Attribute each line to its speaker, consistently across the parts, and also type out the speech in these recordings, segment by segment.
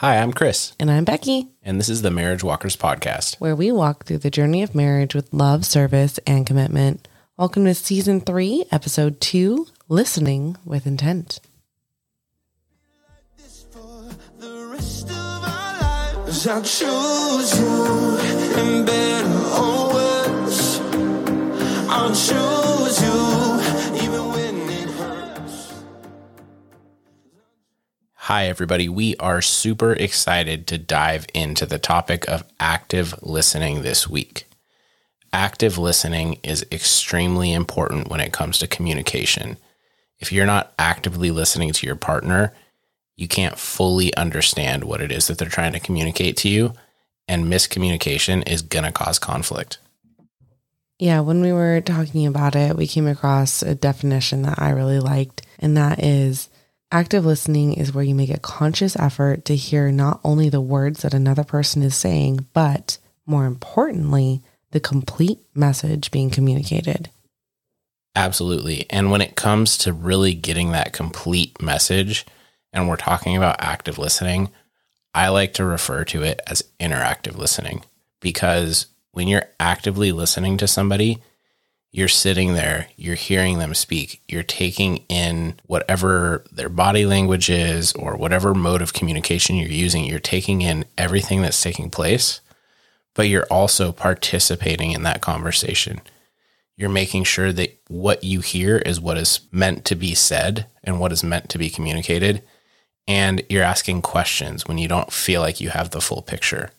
Speaker 1: Hi, I'm Chris,
Speaker 2: And I'm Becky,
Speaker 1: and this is the Marriage Walkers podcast.
Speaker 2: where we walk through the journey of marriage with love, service, and commitment. Welcome to season three, episode two Listening with Intent.
Speaker 3: the rest of our lives. I'll choose you in better or worse. I'll choose you
Speaker 1: Hi, everybody. We are super excited to dive into the topic of active listening this week. Active listening is extremely important when it comes to communication. If you're not actively listening to your partner, you can't fully understand what it is that they're trying to communicate to you, and miscommunication is going to cause conflict.
Speaker 2: Yeah, when we were talking about it, we came across a definition that I really liked, and that is active listening is where you make a conscious effort to hear not only the words that another person is saying, but more importantly, the complete message being communicated.
Speaker 1: Absolutely. And when it comes to really getting that complete message, and we're talking about active listening, I like to refer to it as interactive listening because when you're actively listening to somebody, you're sitting there, you're hearing them speak, you're taking in whatever their body language is or whatever mode of communication you're using, you're taking in everything that's taking place, but you're also participating in that conversation you're making sure that what you hear is what is meant to be said and what is meant to be communicated. And you're asking questions when you don't feel like you have the full picture.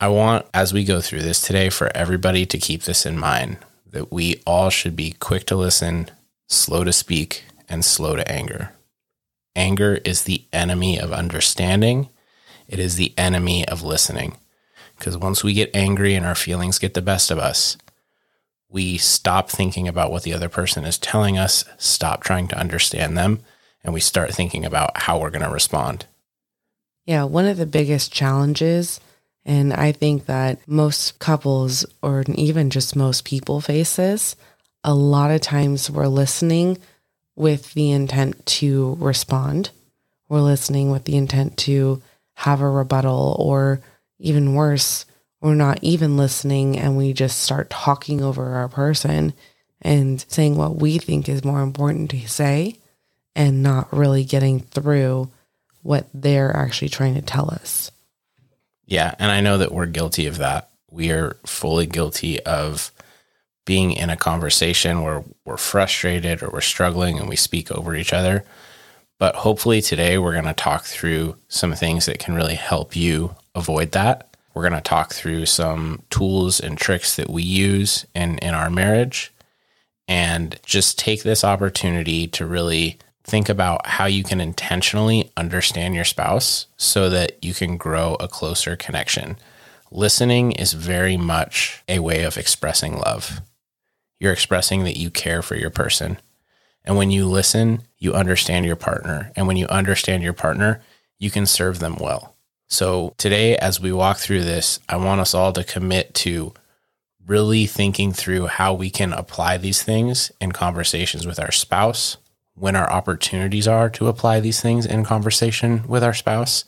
Speaker 1: I want, as we go through this today, for everybody to keep this in mind that we all should be quick to listen, slow to speak, and slow to anger. Anger is the enemy of understanding, it is the enemy of listening. Because once we get angry and our feelings get the best of us, we stop thinking about what the other person is telling us, stop trying to understand them, and we start thinking about how we're going to respond.
Speaker 2: Yeah, one of the biggest challenges, and I think that most couples or even just most people face this, a lot of times we're listening with the intent to respond. We're listening with the intent to have a rebuttal, or even worse, we're not even listening and we just start talking over our person and saying what we think is more important to say and not really getting through what they're actually trying to tell us.
Speaker 1: Yeah. And I know that we're guilty of that. We are fully guilty of being in a conversation where we're frustrated or we're struggling and we speak over each other. But hopefully today we're going to talk through some things that can really help you avoid that. We're going to talk through some tools and tricks that we use in, in our marriage and just take this opportunity to really think about how you can intentionally understand your spouse so that you can grow a closer connection. Listening is very much a way of expressing love. You're expressing that you care for your person. And when you listen, you understand your partner. And when you understand your partner, you can serve them well. So today, as we walk through this, I want us all to commit to really thinking through how we can apply these things in conversations with our spouse, when our opportunities are to apply these things in conversation with our spouse,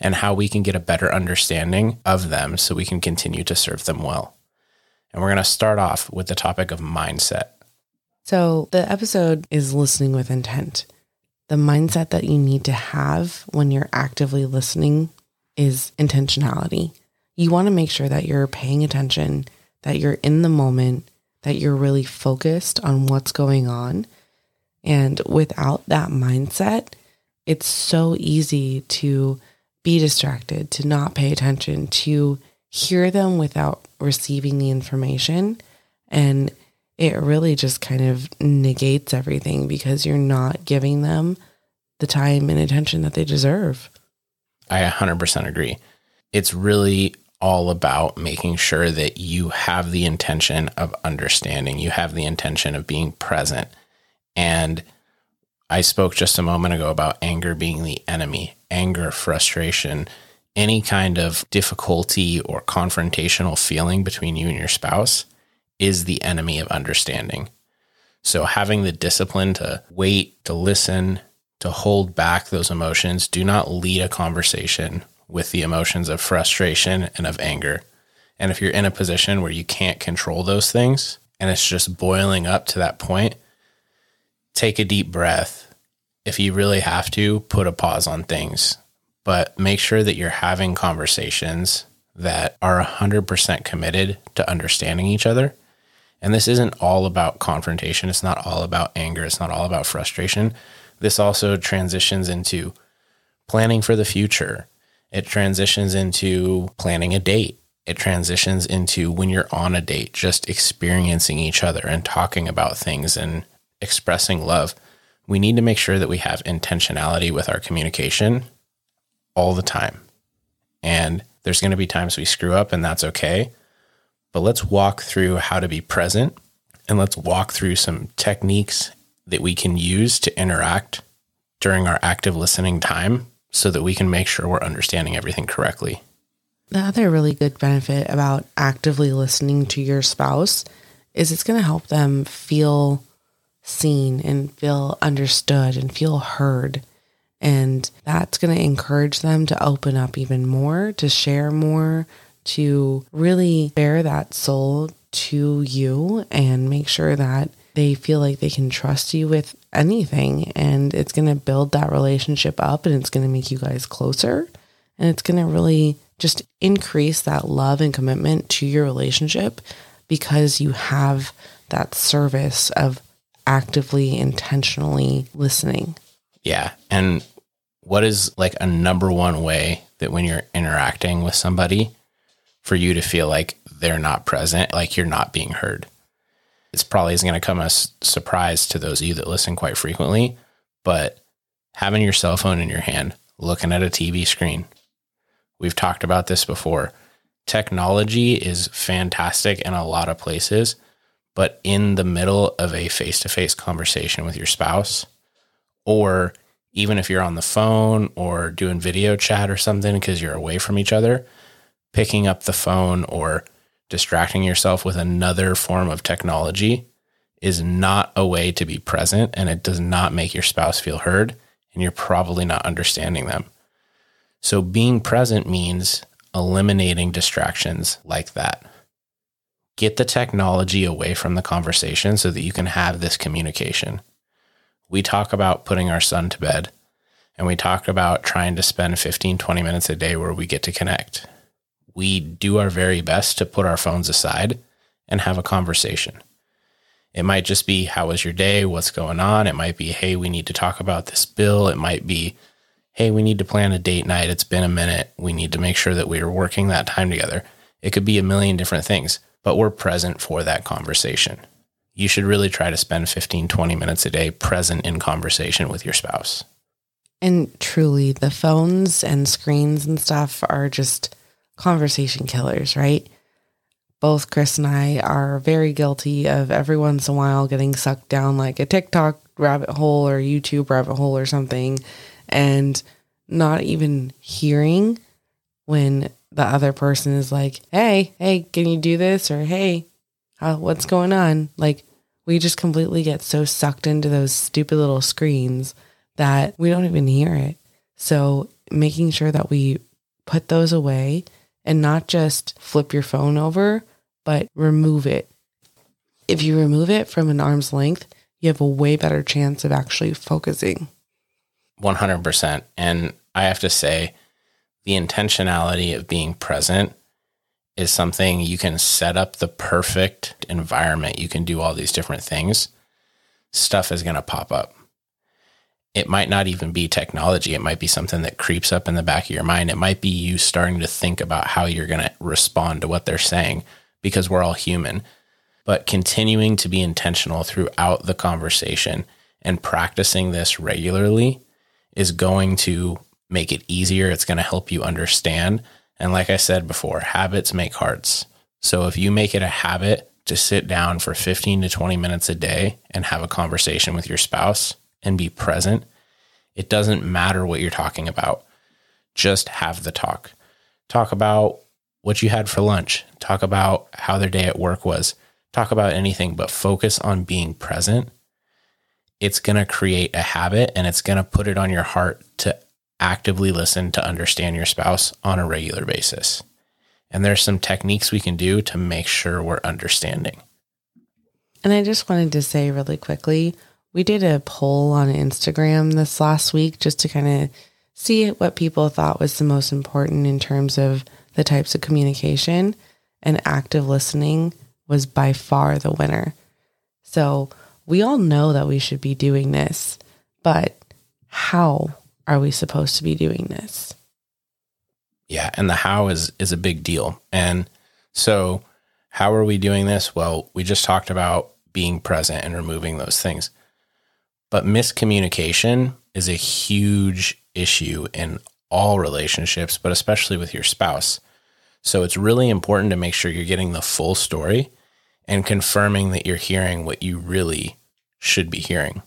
Speaker 1: and how we can get a better understanding of them so we can continue to serve them well. And we're going to start off with the topic of mindset.
Speaker 2: So, the episode is listening with intent. The mindset that you need to have when you're actively listening is intentionality. You want to make sure that you're paying attention, that you're in the moment, that you're really focused on what's going on. And without that mindset, it's so easy to be distracted, to not pay attention, to hear them without receiving the information. And it really just kind of negates everything because you're not giving them the time and attention that they deserve.
Speaker 1: I 100% agree. It's really all about making sure that you have the intention of understanding, you have the intention of being present. And I spoke just a moment ago about anger being the enemy, anger, frustration, any kind of difficulty or confrontational feeling between you and your spouse is the enemy of understanding. So having the discipline to wait, to listen, to hold back those emotions. Do not lead a conversation with the emotions of frustration and of anger. And if you're in a position where you can't control those things and it's just boiling up to that point, take a deep breath. If you really have to, put a pause on things, but make sure that you're having conversations that are 100% committed to understanding each other. And this isn't all about confrontation. It's not all about anger. It's not all about frustration. This also transitions into planning for the future. It transitions into planning a date. It transitions into when you're on a date, just experiencing each other and talking about things and expressing love. We need to make sure that we have intentionality with our communication all the time. And there's going to be times we screw up, and that's okay. But let's walk through how to be present and let's walk through some techniques that we can use to interact during our active listening time so that we can make sure we're understanding everything correctly.
Speaker 2: The other really good benefit about actively listening to your spouse is it's going to help them feel seen and feel understood and feel heard. And that's going to encourage them to open up even more, to share more, to really bare that soul to you and make sure that they feel like they can trust you with anything. And it's going to build that relationship up and it's going to make you guys closer. And it's going to really just increase that love and commitment to your relationship because you have that service of actively, intentionally listening.
Speaker 1: Yeah. And what is like a number one way that when you're interacting with somebody for you to feel like they're not present, like you're not being heard? It's probably isn't going to come as surprise to those of you that listen quite frequently, but having your cell phone in your hand, looking at a TV screen. We've talked about this before. Technology is fantastic in a lot of places, but in the middle of a face to face conversation with your spouse, or even if you're on the phone or doing video chat or something because you're away from each other, picking up the phone or distracting yourself with another form of technology is not a way to be present and it does not make your spouse feel heard and you're probably not understanding them. So being present means eliminating distractions like that. Get the technology away from the conversation so that you can have this communication. We talk about putting our son to bed and we talk about trying to spend 15, 20 minutes a day where we get to connect. We do our very best to put our phones aside and have a conversation. It might just be, How was your day? What's going on? It might be, Hey, we need to talk about this bill. It might be, Hey, we need to plan a date night. It's been a minute. We need to make sure that we are working that time together. It could be a million different things, but we're present for that conversation. You should really try to spend 15, 20 minutes a day present in conversation with your spouse.
Speaker 2: And truly, the phones and screens and stuff are just conversation killers, right? Both Chris and I are very guilty of every once in a while getting sucked down like a TikTok rabbit hole or YouTube rabbit hole or something and not even hearing when the other person is like, "Hey, hey, can you do this?" or "Hey, what's going on?" Like we just completely get so sucked into those stupid little screens that we don't even hear it. So, making sure that we put those away and not just flip your phone over, but remove it. If you remove it from an arm's length, you have a way better chance of actually focusing.
Speaker 1: 100%. And I have to say, the intentionality of being present is something you can set up the perfect environment. You can do all these different things. Stuff is going to pop up. It might not even be technology. It might be something that creeps up in the back of your mind. It might be you starting to think about how you're going to respond to what they're saying because we're all human. But continuing to be intentional throughout the conversation and practicing this regularly is going to make it easier. It's going to help you understand. And like I said before, habits make hearts. So if you make it a habit to sit down for 15 to 20 minutes a day and have a conversation with your spouse and be present, it doesn't matter what you're talking about. Just have the talk. Talk about what you had for lunch. Talk about how their day at work was. Talk about anything, but focus on being present it's going to create a habit and it's going to put it on your heart to actively listen to understand your spouse on a regular basis. And there's some techniques we can do to make sure we're understanding.
Speaker 2: And I just wanted to say really quickly we did a poll on Instagram this last week just to kind of see what people thought was the most important in terms of the types of communication, and active listening was by far the winner. So we all know that we should be doing this, but how are we supposed to be doing this?
Speaker 1: Yeah, and the how is is a big deal. And so how are we doing this? Well, we just talked about being present and removing those things. But miscommunication is a huge issue in all relationships, but especially with your spouse. So it's really important to make sure you're getting the full story and confirming that you're hearing what you really should be hearing.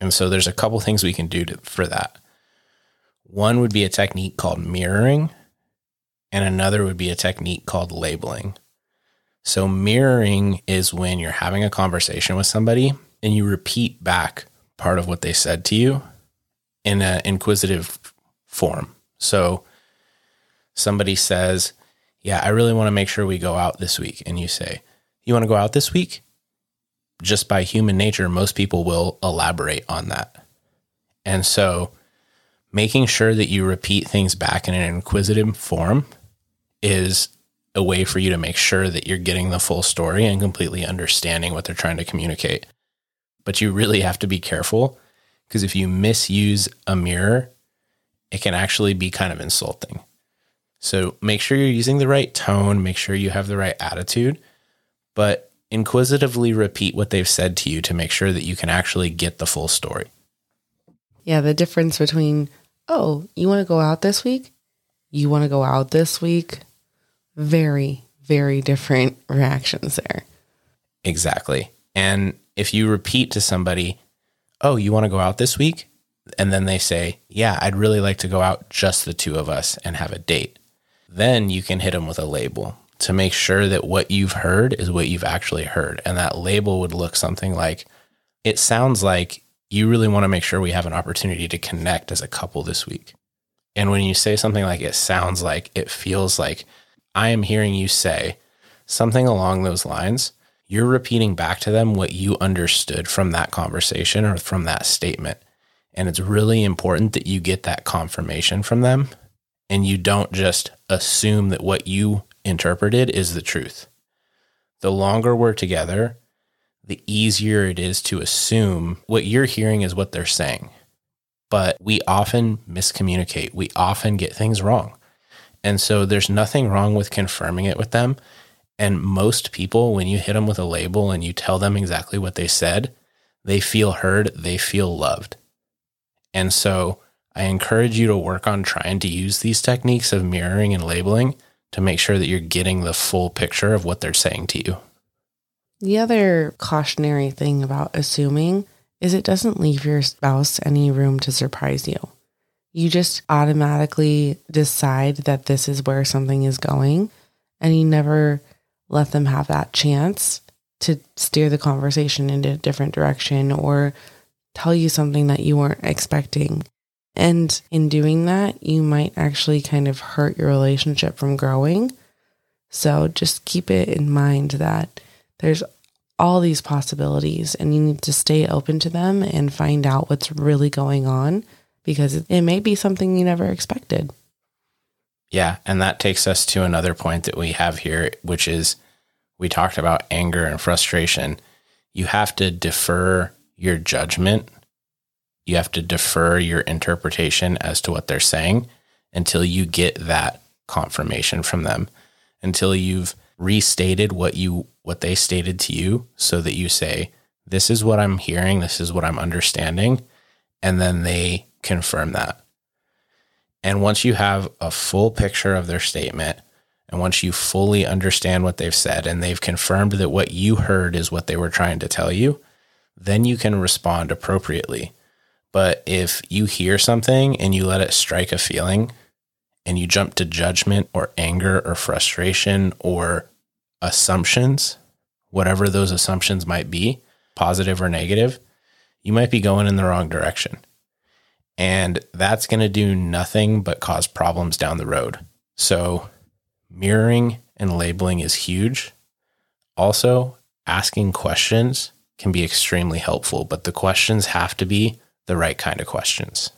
Speaker 1: And so there's a couple things we can do to, for that. One would be a technique called mirroring, and another would be a technique called labeling. So, mirroring is when you're having a conversation with somebody and you repeat back part of what they said to you in an inquisitive form. So, somebody says, Yeah, I really want to make sure we go out this week. And you say, You want to go out this week? Just by human nature, most people will elaborate on that. And so, making sure that you repeat things back in an inquisitive form is a way for you to make sure that you're getting the full story and completely understanding what they're trying to communicate. But you really have to be careful because if you misuse a mirror, it can actually be kind of insulting. So make sure you're using the right tone, make sure you have the right attitude, but inquisitively repeat what they've said to you to make sure that you can actually get the full story.
Speaker 2: Yeah, the difference between, oh, you want to go out this week? You want to go out this week? Very, very different reactions there.
Speaker 1: Exactly. And if you repeat to somebody, oh, you want to go out this week? And then they say, yeah, I'd really like to go out just the two of us and have a date. Then you can hit them with a label to make sure that what you've heard is what you've actually heard. And that label would look something like, it sounds like you really want to make sure we have an opportunity to connect as a couple this week. And when you say something like it sounds like, it feels like, I am hearing you say something along those lines, you're repeating back to them what you understood from that conversation or from that statement. And it's really important that you get that confirmation from them and you don't just assume that what you interpreted is the truth. The longer we're together, the easier it is to assume what you're hearing is what they're saying. But we often miscommunicate, we often get things wrong. And so there's nothing wrong with confirming it with them. And most people, when you hit them with a label and you tell them exactly what they said, they feel heard, they feel loved. And so I encourage you to work on trying to use these techniques of mirroring and labeling to make sure that you're getting the full picture of what they're saying to you.
Speaker 2: The other cautionary thing about assuming is it doesn't leave your spouse any room to surprise you you just automatically decide that this is where something is going and you never let them have that chance to steer the conversation into a different direction or tell you something that you weren't expecting. And in doing that, you might actually kind of hurt your relationship from growing. So just keep it in mind that there's all these possibilities and you need to stay open to them and find out what's really going on because it may be something you never expected.
Speaker 1: Yeah. And that takes us to another point that we have here, which is we talked about anger and frustration. You have to defer your judgment. You have to defer your interpretation as to what they're saying until you get that confirmation from them, until you've restated what you what they stated to you so that you say this is what I'm hearing, this is what I'm understanding, and then they confirm that. And once you have a full picture of their statement, and once you fully understand what they've said and they've confirmed that what you heard is what they were trying to tell you, then you can respond appropriately. But if you hear something and you let it strike a feeling and you jump to judgment or anger or frustration or assumptions, whatever those assumptions might be, positive or negative, you might be going in the wrong direction. And that's going to do nothing but cause problems down the road. So, mirroring and labeling is huge. Also, asking questions can be extremely helpful, but the questions have to be the right kind of questions.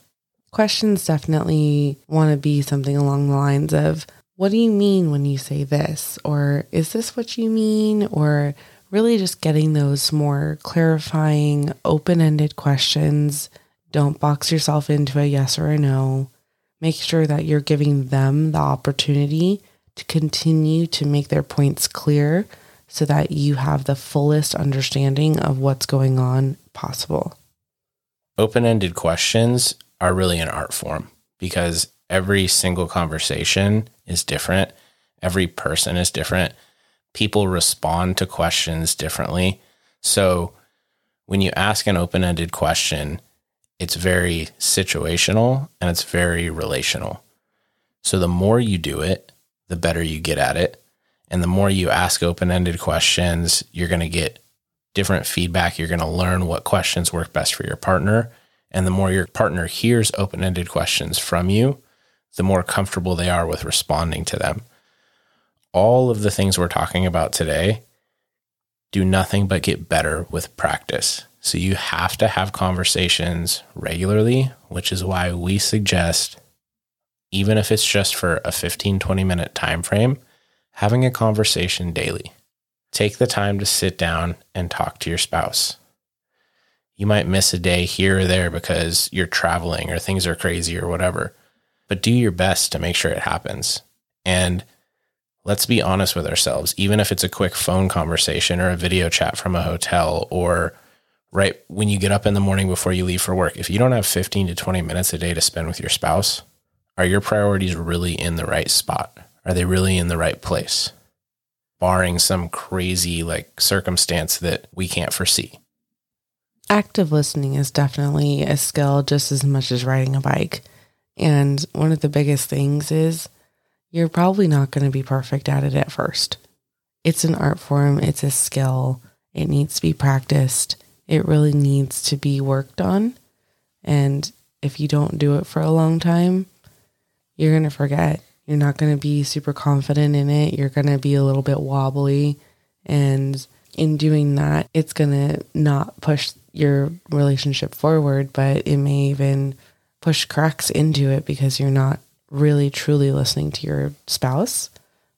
Speaker 2: Questions definitely want to be something along the lines of, What do you mean when you say this? Or is this what you mean? Or really just getting those more clarifying, open ended questions. Don't box yourself into a yes or a no. Make sure that you're giving them the opportunity to continue to make their points clear so that you have the fullest understanding of what's going on possible.
Speaker 1: Open ended questions are really an art form because every single conversation is different, every person is different people respond to questions differently. So when you ask an open ended question, it's very situational and it's very relational. So the more you do it, the better you get at it. And the more you ask open ended questions, you're going to get different feedback. You're going to learn what questions work best for your partner. And the more your partner hears open ended questions from you, the more comfortable they are with responding to them all of the things we're talking about today do nothing but get better with practice. So you have to have conversations regularly, which is why we suggest even if it's just for a 15 20 minute time frame, having a conversation daily. Take the time to sit down and talk to your spouse. You might miss a day here or there because you're traveling or things are crazy or whatever, but do your best to make sure it happens. And let's be honest with ourselves, even if it's a quick phone conversation or a video chat from a hotel or right when you get up in the morning before you leave for work, if you don't have 15 to 20 minutes a day to spend with your spouse, are your priorities really in the right spot? Are they really in the right place? Barring some crazy like circumstance that we can't foresee.
Speaker 2: Active listening is definitely a skill just as much as riding a bike. And one of the biggest things is you're probably not going to be perfect at it at first. It's an art form, it's a skill, it needs to be practiced, it really needs to be worked on. And if you don't do it for a long time, you're going to forget. You're not going to be super confident in it. You're going to be a little bit wobbly. And in doing that, it's going to not push your relationship forward, but it may even push cracks into it because you're not really truly listening to your spouse.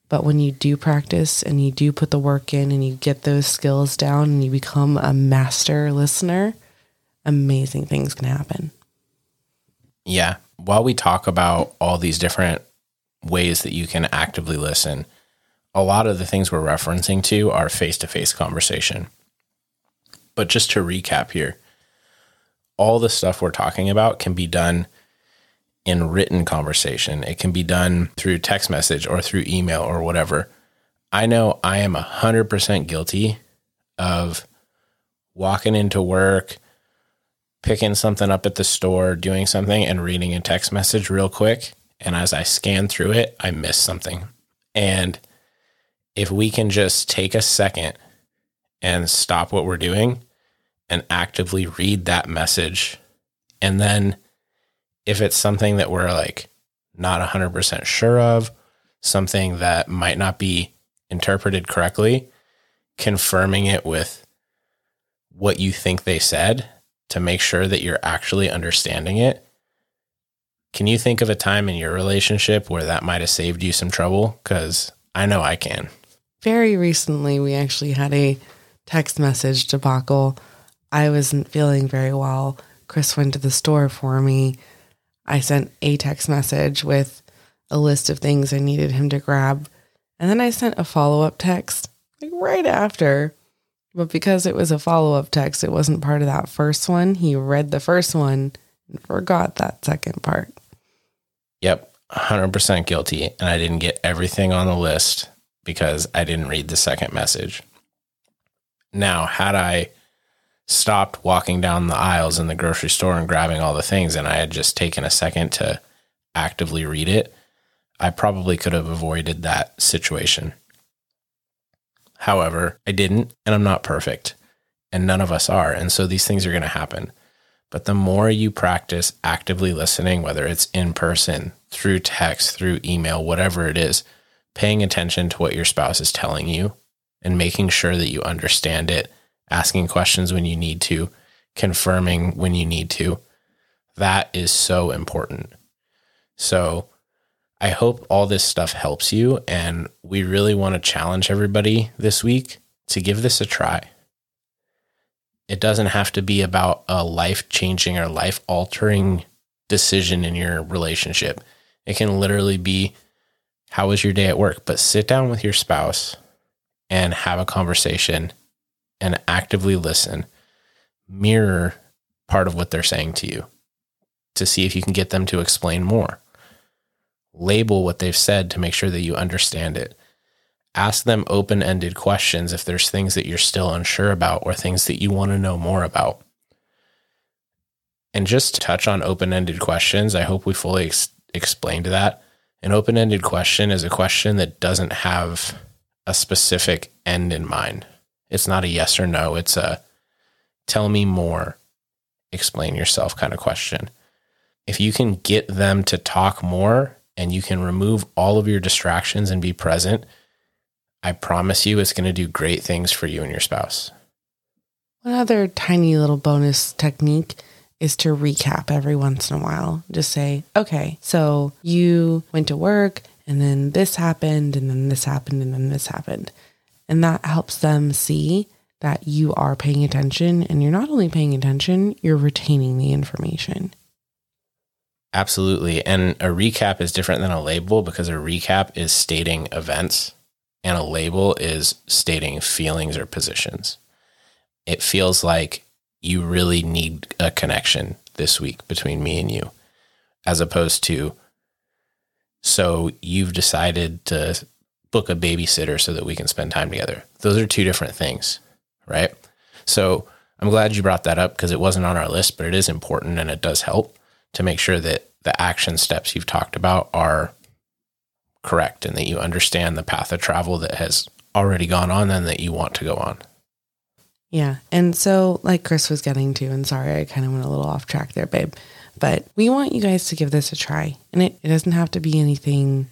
Speaker 2: But when you do practice and you do put the work in and you get those skills down and you become a master listener, amazing things can happen.
Speaker 1: Yeah. While we talk about all these different ways that you can actively listen, a lot of the things we're referencing to are face to face conversation. But just to recap here, all the stuff we're talking about can be done in written conversation. It can be done through text message or through email or whatever. I know I am 100% guilty of walking into work, picking something up at the store, doing something, and reading a text message real quick. And as I scan through it, I miss something. And if we can just take a second and stop what we're doing and actively read that message and then if it's something that we're like not 100% sure of, something that might not be interpreted correctly, confirming it with what you think they said to make sure that you're actually understanding it. Can you think of a time in your relationship where that might have saved you some trouble? Because I know I can.
Speaker 2: Very recently, we actually had a text message debacle. I wasn't feeling very well. Chris went to the store for me I sent a text message with a list of things I needed him to grab. And then I sent a follow up text like right after. But because it was a follow up text, it wasn't part of that first one. He read the first one and forgot that second part.
Speaker 1: Yep, 100% guilty. And I didn't get everything on the list because I didn't read the second message. Now, had I stopped walking down the aisles in the grocery store and grabbing all the things and I had just taken a second to actively read it, I probably could have avoided that situation. However, I didn't, and I'm not perfect. and none of us are. And so these things are going to happen. But the more you practice actively listening, whether it's in person, through text, through email, whatever it is, paying attention to what your spouse is telling you and making sure that you understand it, asking questions when you need to, confirming when you need to, that is so important. So I hope all this stuff helps you. And we really want to challenge everybody this week to give this a try. It doesn't have to be about a life changing or life altering decision in your relationship. It can literally be how was your day at work? But sit down with your spouse and have a conversation and actively listen. Mirror part of what they're saying to you to see if you can get them to explain more. Label what they've said to make sure that you understand it ask them open ended questions if there's things that you're still unsure about or things that you want to know more about. And just to touch on open ended questions, I hope we fully ex- explained that. An open ended question is a question that doesn't have a specific end in mind. It's not a yes or no, it's a tell me more, explain yourself kind of question. If you can get them to talk more and you can remove all of your distractions and be present, I promise you it's going to do great things for you and your spouse.
Speaker 2: One other tiny little bonus technique is to recap every once in a while. Just say, okay, so you went to work and then this happened and then this happened and then this happened. And that helps them see that you are paying attention and you're not only paying attention, you're retaining the information.
Speaker 1: Absolutely. And a recap is different than a label because a recap is stating events and a label is stating feelings or positions. It feels like you really need a connection this week between me and you, as opposed to, so you've decided to book a babysitter so that we can spend time together. Those are two different things, right? So I'm glad you brought that up because it wasn't on our list, but it is important and it does help to make sure that the action steps you've talked about are correct and that you understand the path of travel that has already gone on and that you want to go on.
Speaker 2: Yeah. And so, like Chris was getting to, and sorry, I kind of went a little off track there, babe, but we want you guys to give this a try. And it, it doesn't have to be anything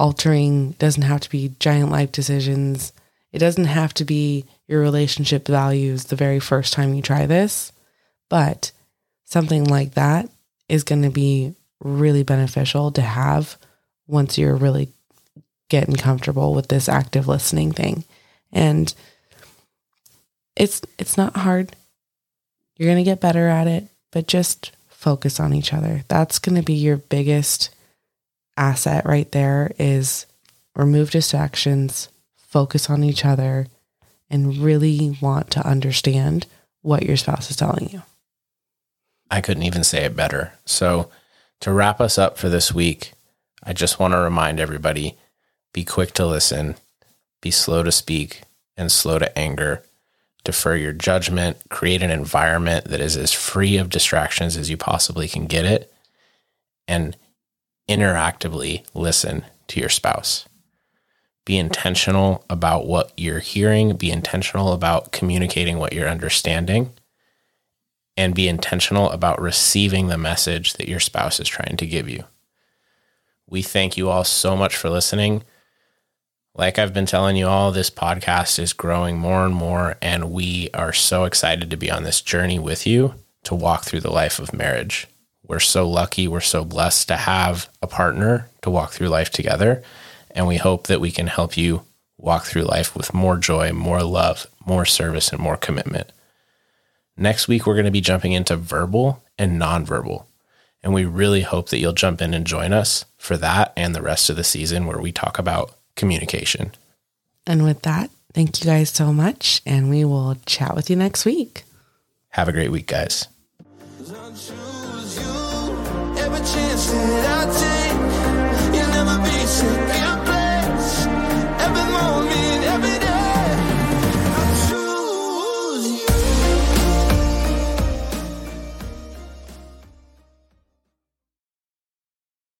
Speaker 2: altering, doesn't have to be giant life decisions. It doesn't have to be your relationship values the very first time you try this, but something like that is going to be really beneficial to have once you're really getting comfortable with this active listening thing. And it's it's not hard. You're going to get better at it, but just focus on each other. That's going to be your biggest asset right there is remove distractions, focus on each other and really want to understand what your spouse is telling you.
Speaker 1: I couldn't even say it better. So, to wrap us up for this week, I just want to remind everybody be quick to listen, be slow to speak, and slow to anger. Defer your judgment, create an environment that is as free of distractions as you possibly can get it, and interactively listen to your spouse. Be intentional about what you're hearing, be intentional about communicating what you're understanding, and be intentional about receiving the message that your spouse is trying to give you. We thank you all so much for listening. Like I've been telling you all, this podcast is growing more and more, and we are so excited to be on this journey with you to walk through the life of marriage. We're so lucky, we're so blessed to have a partner to walk through life together. And we hope that we can help you walk through life with more joy, more love, more service, and more commitment. Next week, we're going to be jumping into verbal and nonverbal. And we really hope that you'll jump in and join us for that and the rest of the season where we talk about communication.
Speaker 2: And with that, thank you guys so much. And we will chat with you next week.
Speaker 1: Have a great week, guys.
Speaker 3: You every chance that I take.